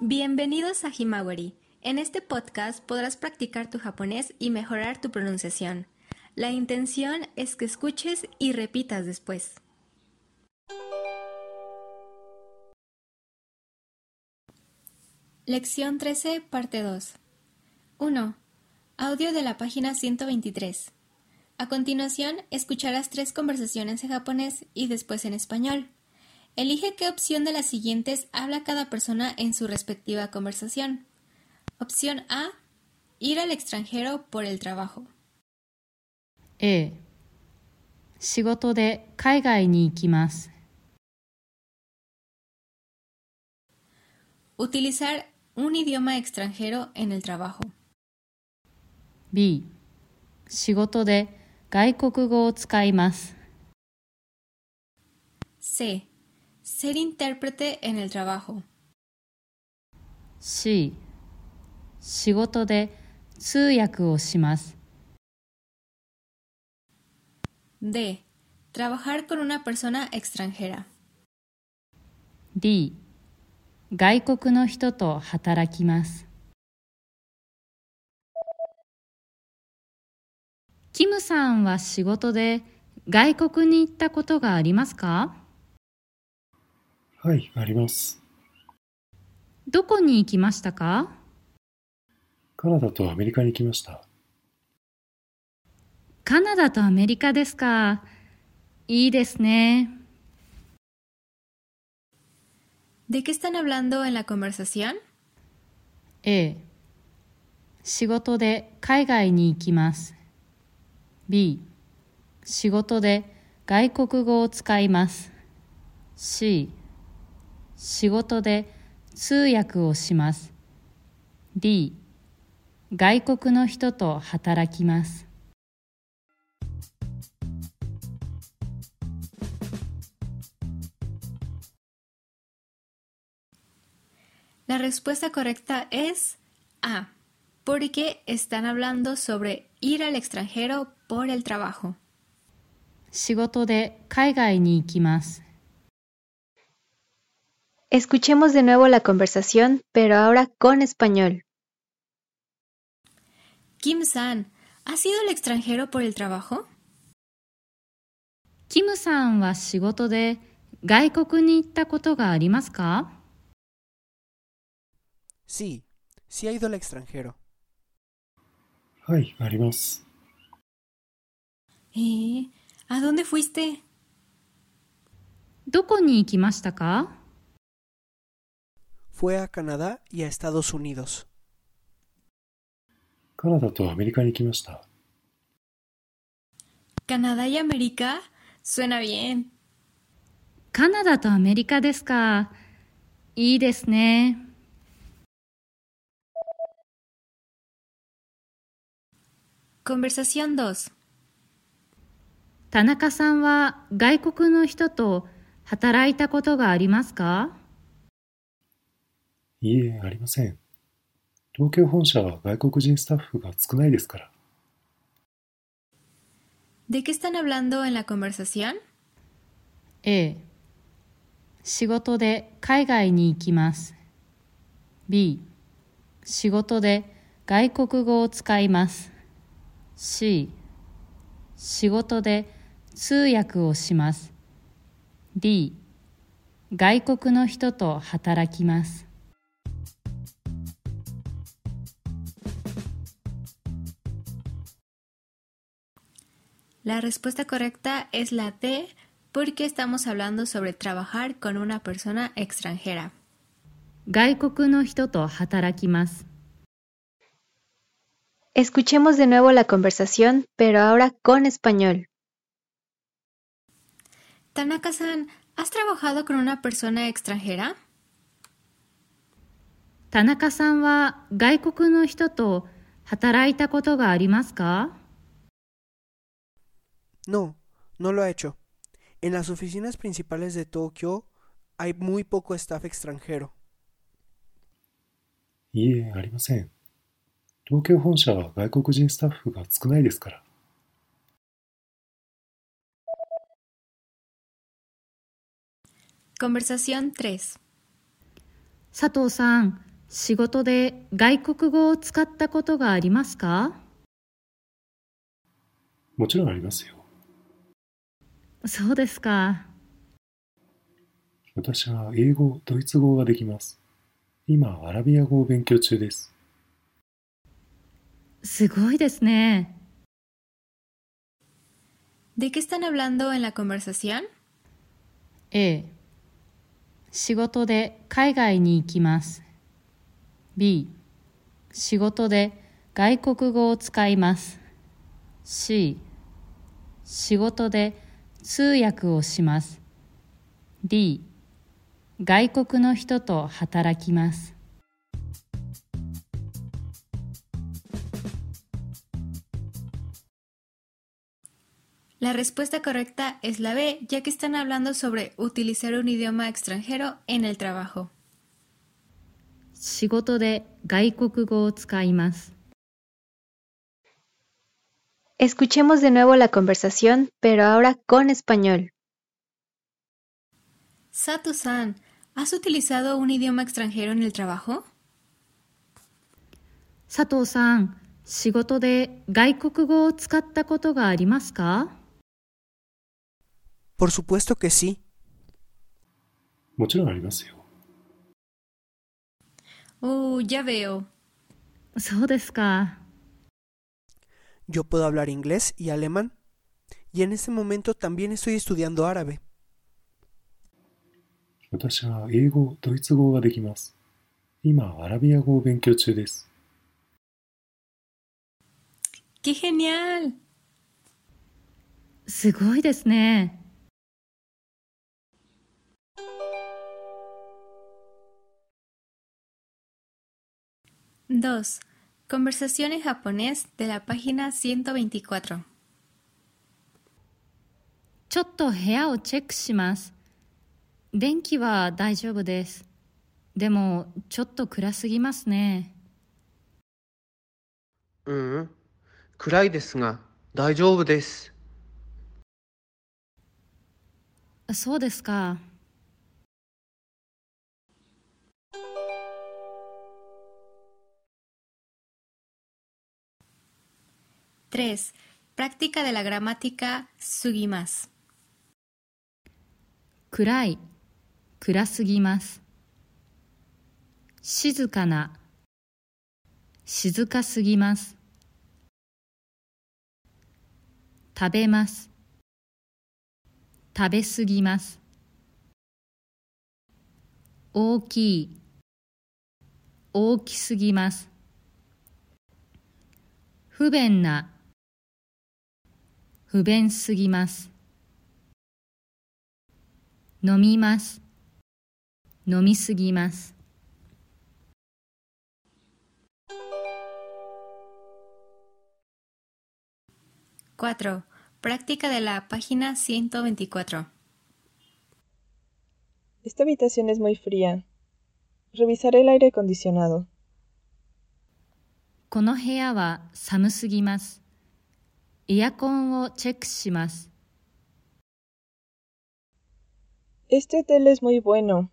Bienvenidos a Himawari. En este podcast podrás practicar tu japonés y mejorar tu pronunciación. La intención es que escuches y repitas después. Lección 13, parte 2. 1. Audio de la página 123. A continuación, escucharás tres conversaciones en japonés y después en español. Elige qué opción de las siguientes habla cada persona en su respectiva conversación. Opción A. Ir al extranjero por el trabajo. ええ仕事で海外に行きます Utilizar un idioma extranjero en el trabajo. B 仕事で外国語を使います C. Ser intérprete en el trabajo. C 仕事で通訳をします D. Trabajar con una persona extranjera. D 外国の人と働きますキムさんは仕事で外国に行ったことがありますかはい、あります。どこに行きましたか？カナダとアメリカに来ました。カナダとアメリカですか？いいですね。¿De qué están hablando en la conversación? A 仕事で海外に行きます。B 仕事で外国語を使います。C 仕事で通訳をします。D 外国の人と働きます。La respuesta correcta es A, porque están hablando sobre ir al extranjero por el trabajo. 仕事で海外に行きます。Escuchemos de nuevo la conversación, pero ahora con español. Kim-san, ¿has ido al extranjero por el trabajo? キムさんは仕事で外国に行ったことがありますか Sí, sí ha ido al extranjero. はい、あります。 ¿Eh? ¿A dónde fuiste? どこに行きましたか Fue a Canadá y a Estados Unidos. カナダとアメリカに来ました。¿Canadá y América? Suena bien. カナダとアメリカですか。いいですね。Conversación 2. 田中さんは外国の人と働いたことがありますかいいえ、ありません。東京本社は外国人スタッフが少ないですから。¿De qué están hablando en la conversación? A 仕事で海外に行きます B 仕事で外国語を使います C 仕事で通訳をします D 外国の人と働きます La respuesta correcta es la D, porque estamos hablando sobre trabajar con una persona extranjera. 外国の人と働きます Escuchemos de nuevo la conversación, pero ahora con español. Tanaka-san, ¿has trabajado con una persona extranjera? 田中さんは外国の人と働いたことがありますか No, no lo ha hecho. En las oficinas principales de Tokio hay muy poco staff extranjero. いいえ、ありません。東京本社は外国人スタッフが少ないですから。Conversación 3. 佐藤さん、仕事で外国語を使ったことがありますかもちろんありますよ。そうですか。私は英語、ドイツ語ができます。今、アラビア語を勉強中です。すごいですね。¿De qué están hablando en la conversación? A 仕事で海外に行きます B 仕事で外国語を使います C 仕事で通訳をします D 外国の人と働きます La respuesta correcta es la B, ya que están hablando sobre utilizar un idioma extranjero en el trabajo. 仕事で外国語を使います Escuchemos de nuevo la conversación, pero ahora con español. Sato-san, ¿has utilizado un idioma extranjero en el trabajo? 佐藤さん仕事で外国語を使ったことがありますか Por supuesto que sí. もちろんありますよ。 Oh, ya veo. そうですか yo puedo hablar inglés y alemán. Y en ese momento también estoy estudiando árabe. ¡Qué genial! Dos. Conversación en japonés de la página 124. ちょっと部屋をチェックします。電気は大丈夫です。でも、ちょっと暗すぎますね。ううん、暗いですが大丈夫です。そうですか。3. Práctica de la gramática sugimas. 暗い、暗すぎます。静かな、静かすぎます。食べます。食べすぎます。大きい、大きすぎます。不便な、不便すぎます。飲みます。飲みすぎます。 4. Práctica de la página 124. Esta habitación es muy fría. Revisaré el aire acondicionado. この部屋は寒すぎます。 エアコンをチェックします。Este hotel es muy bueno,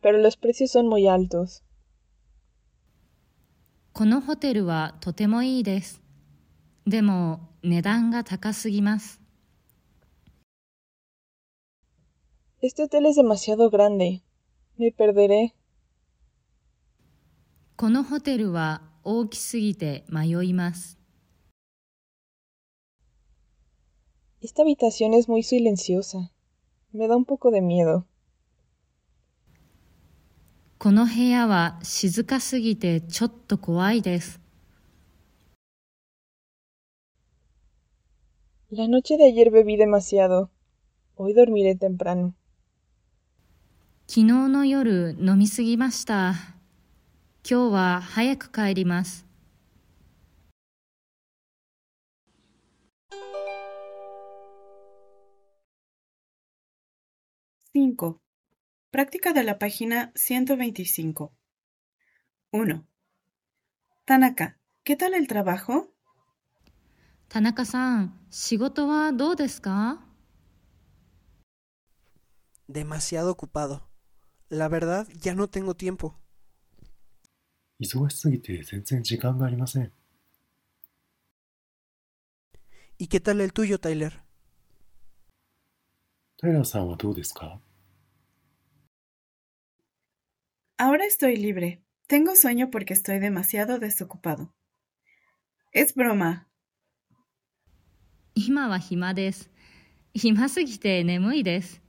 pero los precios son muy altos. このホテルはとてもいいです。でも値段が高すぎます。Este hotel es demasiado grande. Me perderé. このホテルは大きすぎて迷います。Esta habitación es muy silenciosa. Me da un poco de miedo. この部屋は静かすぎてちょっと怖いです。 La noche de ayer bebí demasiado. Hoy dormiré temprano. 昨日の夜飲みすぎました。今日は早く帰ります。 5. Práctica de la página 125. 1. Tanaka, ¿qué tal el trabajo? 田中さん、仕事はどうですか Demasiado ocupado. La verdad, ya no tengo tiempo. 忙しすぎて全然時間がありません。 ¿Y qué tal el tuyo, Tyler? タイラーさんはどうですか Ahora estoy libre. Tengo sueño porque estoy demasiado desocupado. Es broma. 今は暇です。暇すぎて眠いです。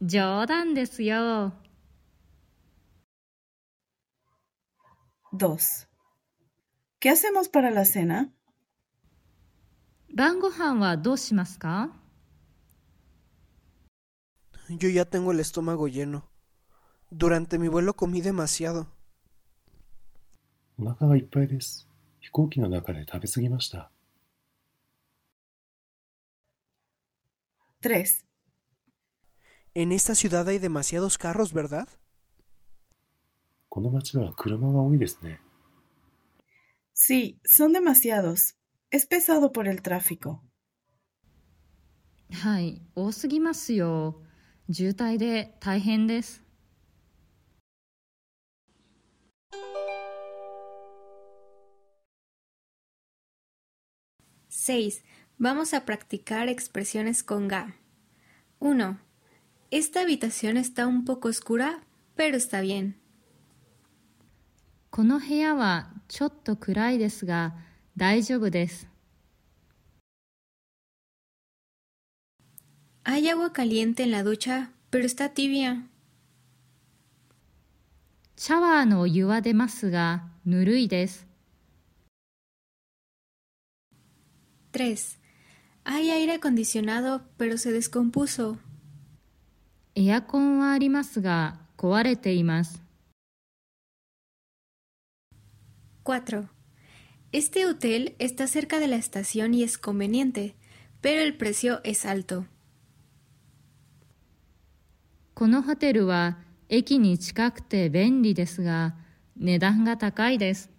冗談ですよ。 2. ¿Qué hacemos para la cena? 晩ご飯はどうしますか Yo ya tengo el estómago lleno. Durante mi vuelo comí demasiado. お腹がいっぱいです。飛行機の中で食べ過ぎました。 3. En esta ciudad hay demasiados carros, ¿verdad? この街は車が多いですね。 Sí, son demasiados. Es pesado por el tráfico. はい、多すぎますよ。渋滞で大変です。 6. Vamos a practicar expresiones con ga. 1. Esta habitación está un poco oscura, pero está bien. この部屋はちょっと暗いですが大丈夫です。 Hay agua caliente en la ducha, pero está tibia. シャワーのお湯は出ますがぬるいです。 3. Hay aire acondicionado, pero se descompuso. エアコンはありますが壊れています。 4. Este hotel está cerca de la estación y es conveniente, pero el precio es alto. このホテルは駅に近くて便利ですが値段が高いです。